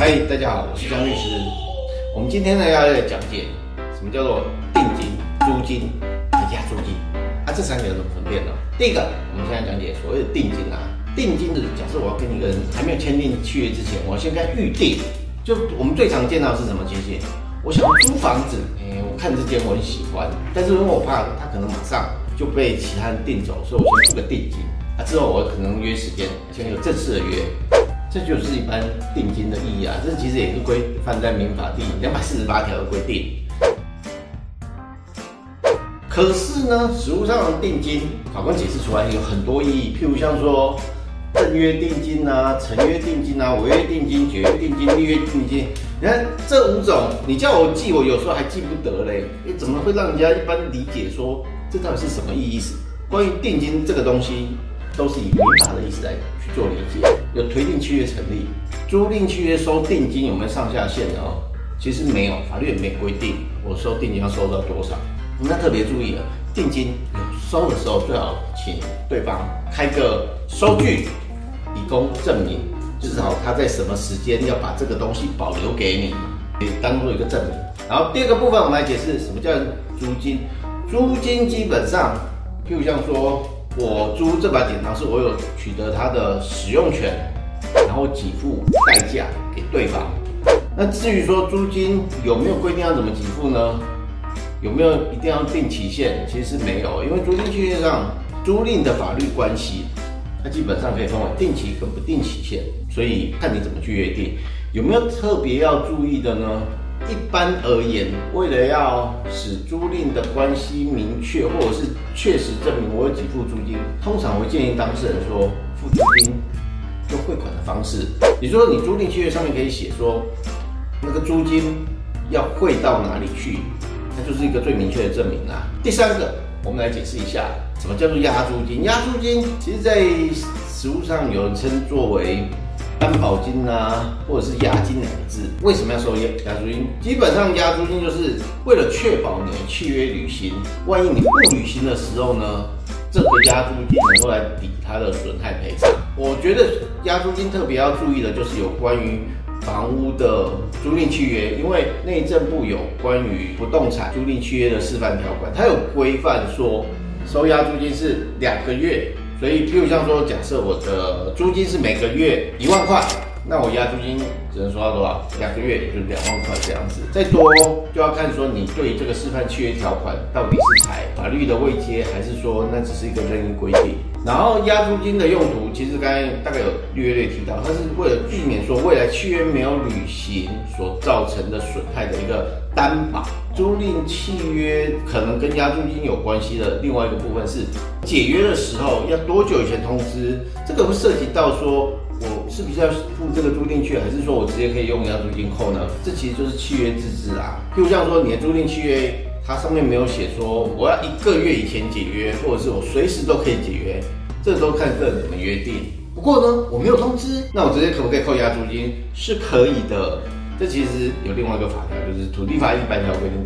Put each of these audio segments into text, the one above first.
嗨，大家好，我是江律师。我们今天呢要来讲解什么叫做定金、租金和押租金啊，这三个有什么分辨呢？第一个，我们现在讲解所谓的定金啊，定金是假设我要跟一个人还没有签订契约之前，我先跟他预定。就我们最常见到是什么情形？我想租房子，哎，我看这间我很喜欢，但是因为我怕他可能马上就被其他人订走，所以我先付个定金。啊，之后我可能约时间，先有正式的约。这就是一般定金的意义啊，这其实也是规范在民法第两百四十八条的规定。可是呢，实务上的定金，法官解释出来有很多意义，譬如像说正约定金啊、成约定金啊、违约定金、解约定金、立约定金。你看这五种，你叫我记，我有时候还记不得嘞。哎，怎么会让人家一般理解说这到底是什么意思？关于定金这个东西。都是以民法的意思来去做理解，有推定契约成立，租赁契约收定金有没有上下限的哦？其实没有，法律也没规定我收定金要收到多少。那特别注意了，定金有收的时候最好请对方开个收据以供证明，至少他在什么时间要把这个东西保留给你，也当做一个证明。然后第二个部分我们来解释什么叫租金，租金基本上，譬如像说。我租这把剪刀是我有取得它的使用权，然后给付代价给对方。那至于说租金有没有规定要怎么给付呢？有没有一定要定期限？其实没有，因为租金契约上租赁的法律关系，它基本上可以分为定期跟不定期限，所以看你怎么去约定。有没有特别要注意的呢？一般而言，为了要使租赁的关系明确，或者是确实证明我有给付租金，通常会建议当事人说付租金用汇款的方式。也就说，你租赁契约上面可以写说那个租金要汇到哪里去，那就是一个最明确的证明啦。第三个，我们来解释一下什么叫做押租金。押租金其实在实务上有人称作为。担保金啊，或者是押金两个字，为什么要收押押金？基本上押租金就是为了确保你的契约履行。万一你不履行的时候呢，这个押租金能够来抵它的损害赔偿。我觉得押租金特别要注意的就是有关于房屋的租赁契约，因为内政部有关于不动产租赁契约的示范条款，它有规范说收押租金是两个月。所以，譬如像说，假设我的租金是每个月一万块，那我押租金只能收到多少？两个月也就是两万块这样子。再多就要看说你对这个示范契约条款到底是采法律的未接，还是说那只是一个任意规定。然后押租金的用途，其实刚才大概有略略提到，它是为了避免说未来契约没有履行所造成的损害的一个担保。租赁契约可能跟押租金有关系的另外一个部分是解约的时候要多久以前通知？这个会涉及到说我是不是要付这个租赁契约，还是说我直接可以用押租金扣呢？这其实就是契约自治啊。譬如像说你的租赁契约。它上面没有写说我要一个月以前解约，或者是我随时都可以解约，这都看个人怎么约定。不过呢，我没有通知，那我直接可不可以扣押租金？是可以的。这其实有另外一个法条，就是土地法一百条规定。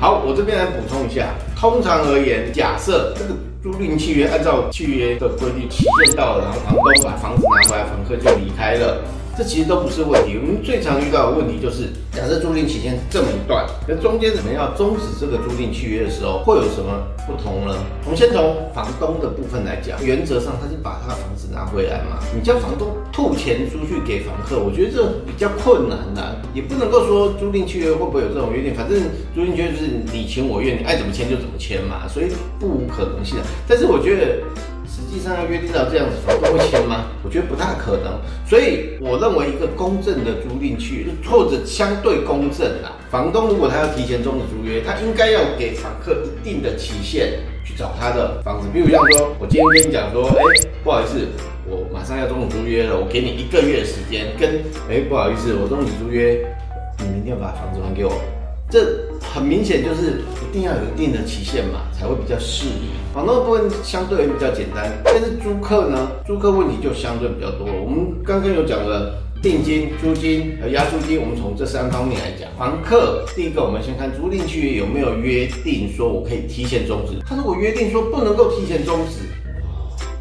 好，我这边来补充一下。通常而言，假设这个租赁契约按照契约的规定期限到了，然后房东把房子拿回来，房客就离开了。这其实都不是问题，我们最常遇到的问题就是，假设租赁期间这么一段，那中间怎么要终止这个租赁契约的时候，会有什么不同呢？我们先从房东的部分来讲，原则上他是把他的房子拿回来嘛，你叫房东吐钱出去给房客，我觉得这比较困难的，也不能够说租赁契约会不会有这种约定，反正租赁契约就是你情我愿，你爱怎么签就怎么签嘛，所以不无可能性的。但是我觉得。那要约定到这样子，房东会签吗？我觉得不大可能。所以我认为一个公正的租赁契约，或者相对公正啊，房东如果他要提前终止租约，他应该要给房客一定的期限去找他的房子。比如像说，我今天跟你讲说，哎，不好意思，我马上要终止租约了，我给你一个月的时间。跟，哎，不好意思，我终止租约，你明天把房子还给我。这很明显就是一定要有一定的期限嘛，才会比较适宜。房东部分相对比较简单，但是租客呢，租客问题就相对比较多了。我们刚刚有讲了定金、租金和押租金，我们从这三方面来讲。房客第一个，我们先看租赁契约有没有约定说我可以提前终止。他如果约定说不能够提前终止，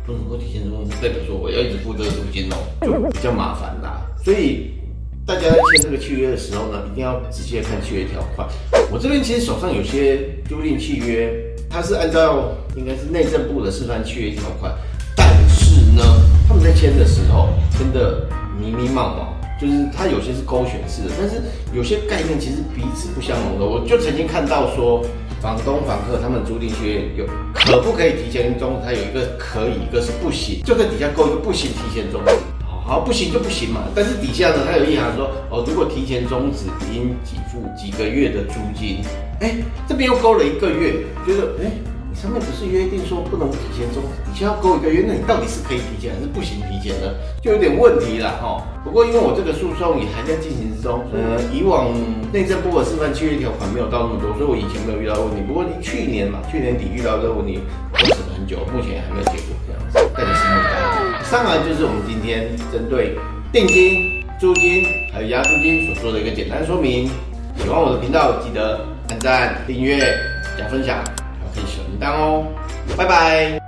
不能够提前终止，代表说我要一直付这个租金哦，就比较麻烦啦。所以大家在签这个契约的时候呢，一定要仔细看契约条款。我这边其实手上有些租赁契约，它是按照应该是内政部的示范契约条款，但是呢，他们在签的时候真的迷迷茫茫。就是它有些是勾选式的，但是有些概念其实彼此不相容的。我就曾经看到说，房东、房客他们租赁契约有可不可以提前终止？它有一个可以，一个是不行，就在底下勾一个不行，提前终止。好，不行就不行嘛。但是底下呢，它有一行说，哦，如果提前终止，应给付几个月的租金。哎，这边又勾了一个月，觉得哎。上面不是约定说不能提前终止，底下要勾一个月，那你到底是可以提前还是不行提前呢？就有点问题了哈。不过因为我这个诉讼也还在进行之中，呃，以往内政部的示范契约条款没有到那么多，所以我以前没有遇到问题。不过去年嘛，去年底遇到这个问题，我等了很久，目前还没有结果这样子。但你拭目以待。上来就是我们今天针对定金、租金还有押租金所做的一个简单说明。喜欢我的频道，记得按赞、订阅、加分享。小铃铛哦，拜拜。